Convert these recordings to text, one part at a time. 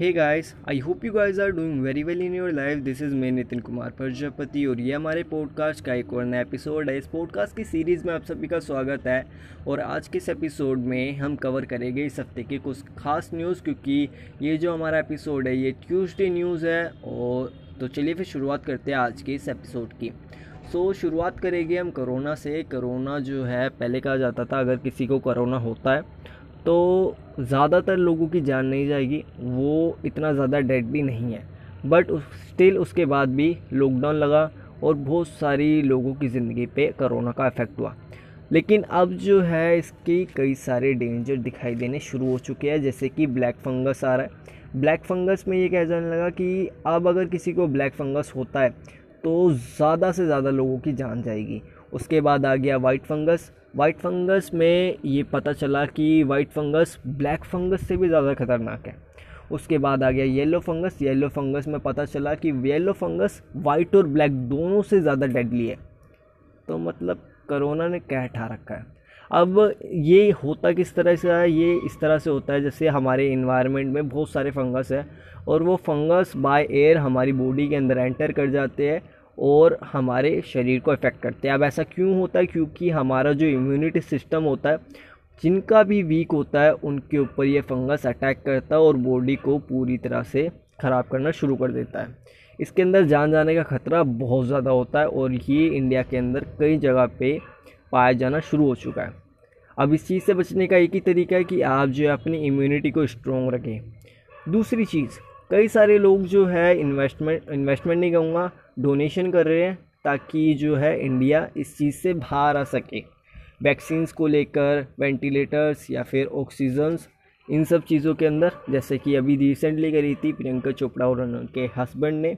Hey guys I hope you guys are doing very well in your life this is मैं नितिन कुमार प्रजापति और ये हमारे podcast का एक और नया एपिसोड है। इस पॉडकास्ट की सीरीज़ में आप सभी का स्वागत है और आज के इस एपिसोड में हम कवर करेंगे इस हफ़्ते के कुछ खास न्यूज़ क्योंकि ये जो हमारा एपिसोड है ये ट्यूसडे न्यूज़ है और तो चलिए फिर शुरुआत करते हैं आज के इस एपिसोड की। सो so, शुरुआत करेंगे हम कोरोना से। कोरोना जो है पहले कहा जाता था अगर किसी को कोरोना होता है तो ज़्यादातर लोगों की जान नहीं जाएगी, वो इतना ज़्यादा डेड भी नहीं है। बट स्टिल उसके बाद भी लॉकडाउन लगा और बहुत सारी लोगों की ज़िंदगी पे कोरोना का इफ़ेक्ट हुआ। लेकिन अब जो है इसके कई सारे डेंजर दिखाई देने शुरू हो चुके हैं, जैसे कि ब्लैक फंगस आ रहा है। ब्लैक फंगस में ये कह जाने लगा कि अब अगर किसी को ब्लैक फंगस होता है तो ज़्यादा से ज़्यादा लोगों की जान जाएगी। उसके बाद आ गया वाइट फंगस वाइट फंगस में ये पता चला कि वाइट फंगस ब्लैक फंगस से भी ज़्यादा खतरनाक है। उसके बाद आ गया येलो फंगस येलो फंगस में पता चला कि येलो फंगस वाइट और ब्लैक दोनों से ज़्यादा डेडली है। तो मतलब करोना ने क्या ठा रखा है? अब ये होता किस तरह से है? ये इस तरह से होता है जैसे हमारे इन्वायरमेंट में बहुत सारे फंगस है और वो फंगस बाय एयर हमारी बॉडी के अंदर एंटर कर जाते हैं। और हमारे शरीर को इफ़ेक्ट करते हैं। अब ऐसा क्यों होता है? क्योंकि हमारा जो इम्यूनिटी सिस्टम होता है, जिनका भी वीक होता है, उनके ऊपर ये फंगस अटैक करता है और बॉडी को पूरी तरह से ख़राब करना शुरू कर देता है। इसके अंदर जान जाने का ख़तरा बहुत ज़्यादा होता है और ये इंडिया के अंदर कई जगह पे पाया जाना शुरू हो चुका है। अब इस चीज़ से बचने का एक ही तरीका है कि आप जो है अपनी इम्यूनिटी को स्ट्रॉन्ग रखें। दूसरी चीज़ कई सारे लोग जो है इन्वेस्टमेंट इन्वेस्टमेंट नहीं कहूँगा डोनेशन कर रहे हैं ताकि जो है इंडिया इस चीज़ से बाहर आ सके। वैक्सीन्स को लेकर वेंटिलेटर्स या फिर ऑक्सीजन्स इन सब चीज़ों के अंदर, जैसे कि अभी रिसेंटली करी थी प्रियंका चोपड़ा और उनके हस्बैंड ने,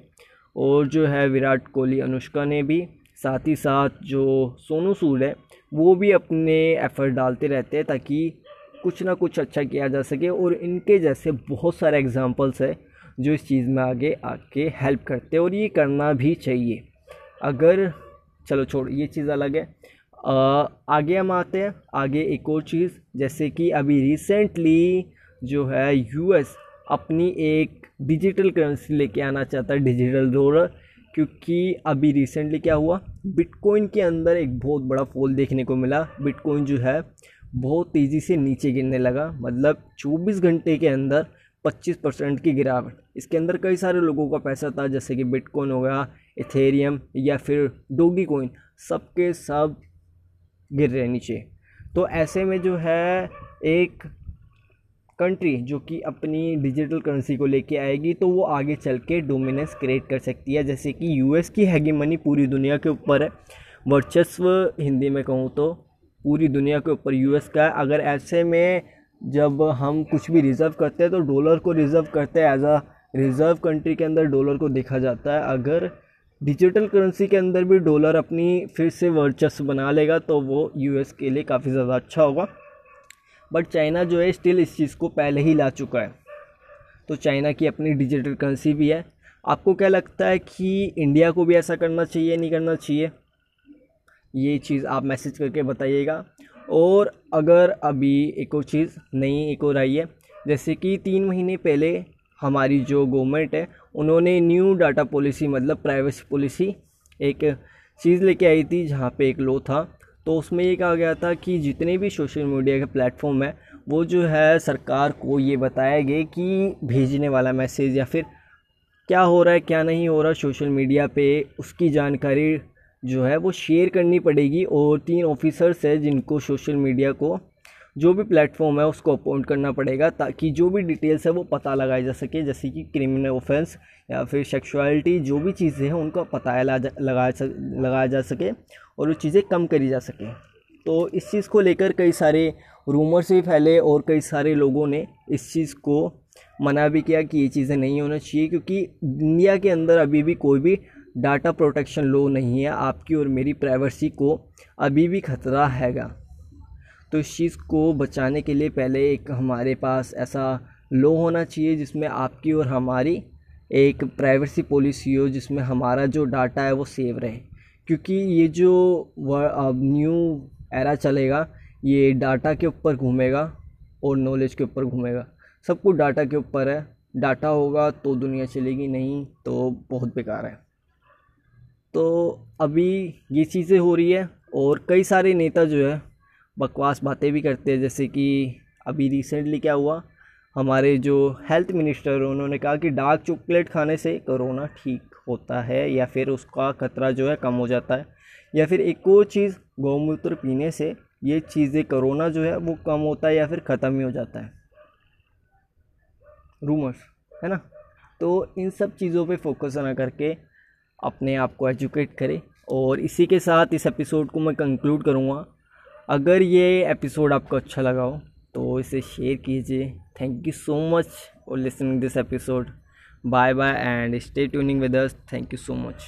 और जो है विराट कोहली, अनुष्का ने भी, साथ ही साथ जो सोनू सूद है, वो भी अपने एफर्ट डालते रहते हैं ताकि कुछ ना कुछ अच्छा किया जा सके, और इनके जैसे बहुत सारे एग्जांपल्स है। जो इस चीज़ में आगे आके हेल्प करते हैं और ये करना भी चाहिए। अगर चलो छोड़ ये चीज़ अलग है। आ, आगे हम आते हैं। आगे एक और चीज़ जैसे कि अभी रिसेंटली जो है यूएस अपनी एक डिजिटल करेंसी लेके आना चाहता है डिजिटल डॉलर क्योंकि अभी रिसेंटली क्या हुआ? बिटकॉइन के अंदर एक बहुत बड़ा फॉल देखने को मिला। बिटकॉइन जो है बहुत तेज़ी से नीचे गिरने लगा। मतलब 24 घंटे के अंदर 25 परसेंट की गिरावट। इसके अंदर कई सारे लोगों का पैसा था, जैसे कि बिटकॉइन हो गया इथेरियम या फिर डोगी कोइन सबके सब गिर रहे नीचे। तो ऐसे में जो है एक कंट्री जो कि अपनी डिजिटल करेंसी को लेके आएगी तो वो आगे चल के डोमिनेंस क्रिएट कर सकती है। जैसे कि यूएस की हैगी मनी पूरी दुनिया के ऊपर है। वर्चस्व हिंदी में कहूँ तो पूरी दुनिया के ऊपर यूएस का है। अगर ऐसे में जब हम कुछ भी रिज़र्व करते हैं तो डॉलर को रिज़र्व करते हैं एज अ रिज़र्व कंट्री के अंदर डॉलर को देखा जाता है। अगर डिजिटल करेंसी के अंदर भी डॉलर अपनी फिर से वर्चस्व बना लेगा तो वो यूएस के लिए काफ़ी ज़्यादा अच्छा होगा। बट चाइना जो है स्टिल इस चीज़ को पहले ही ला चुका है। तो चाइना की अपनी डिजिटल करेंसी भी है। आपको क्या लगता है कि इंडिया को भी ऐसा करना चाहिए, नहीं करना चाहिए? ये चीज़ आप मैसेज करके बताइएगा। और अगर अभी एक और चीज़ नई, एक और आई है, जैसे कि तीन महीने पहले हमारी जो गवर्नमेंट है, उन्होंने न्यू डाटा पॉलिसी मतलब प्राइवेसी पॉलिसी एक चीज़ लेके आई थी जहाँ पे एक लो था। तो उसमें ये कहा गया था कि जितने भी सोशल मीडिया के प्लेटफॉर्म है, वो जो है सरकार को ये बताया गया कि भेजने वाला मैसेज या फिर क्या हो रहा है, क्या नहीं हो रहा सोशल मीडिया पे उसकी जानकारी जो है वो शेयर करनी पड़ेगी और तीन ऑफिसर्स है जिनको सोशल मीडिया को जो भी प्लेटफॉर्म है उसको अपॉइंट करना पड़ेगा ताकि जो भी डिटेल्स है वो पता लगाई जा सके, जैसे कि क्रिमिनल ऑफेंस या फिर सेक्सुअलिटी जो भी चीज़ें हैं उनको पता लगाया लगाया जा सके और वो चीज़ें कम करी जा सके। तो इस चीज़ को लेकर कई सारे रूमर्स भी फैले और कई सारे लोगों ने इस चीज़ को मना भी किया कि ये चीज़ें नहीं होना चाहिए, क्योंकि इंडिया के अंदर अभी भी कोई भी डाटा प्रोटेक्शन लो नहीं है, आपकी और मेरी प्राइवेसी को अभी भी खतरा हैगा। तो इस चीज़ को बचाने के लिए पहले एक हमारे पास ऐसा लो होना चाहिए जिसमें आपकी और हमारी एक प्राइवेसी पॉलिसी हो, जिसमें हमारा जो डाटा है वो सेव रहे। क्योंकि ये जो न्यू एरा चलेगा, ये डाटा के ऊपर घूमेगा और नॉलेज के ऊपर घूमेगा। सब कुछ डाटा के ऊपर है। डाटा होगा तो दुनिया चलेगी, नहीं तो बहुत बेकार है। तो अभी ये चीज़ें हो रही है और कई सारे नेता जो है बकवास बातें भी करते हैं, जैसे कि अभी रिसेंटली क्या हुआ, हमारे जो हेल्थ मिनिस्टर उन्होंने कहा कि डार्क चॉकलेट खाने से कोरोना ठीक होता है या फिर उसका खतरा जो है कम हो जाता है। या फिर एक और चीज़, गौमूत्र पीने से ये चीज़ें कोरोना जो है वो कम होता है या फिर ख़त्म ही हो जाता है। रूमर्स है ना? तो इन सब चीज़ों पे फोकस ना करके अपने आप को एजुकेट करें। और इसी के साथ इस एपिसोड को मैं कंक्लूड करूँगा। अगर ये एपिसोड आपको अच्छा लगा हो तो इसे शेयर कीजिए। Thank you so much for listening this episode bye bye and stay tuning with us thank you so much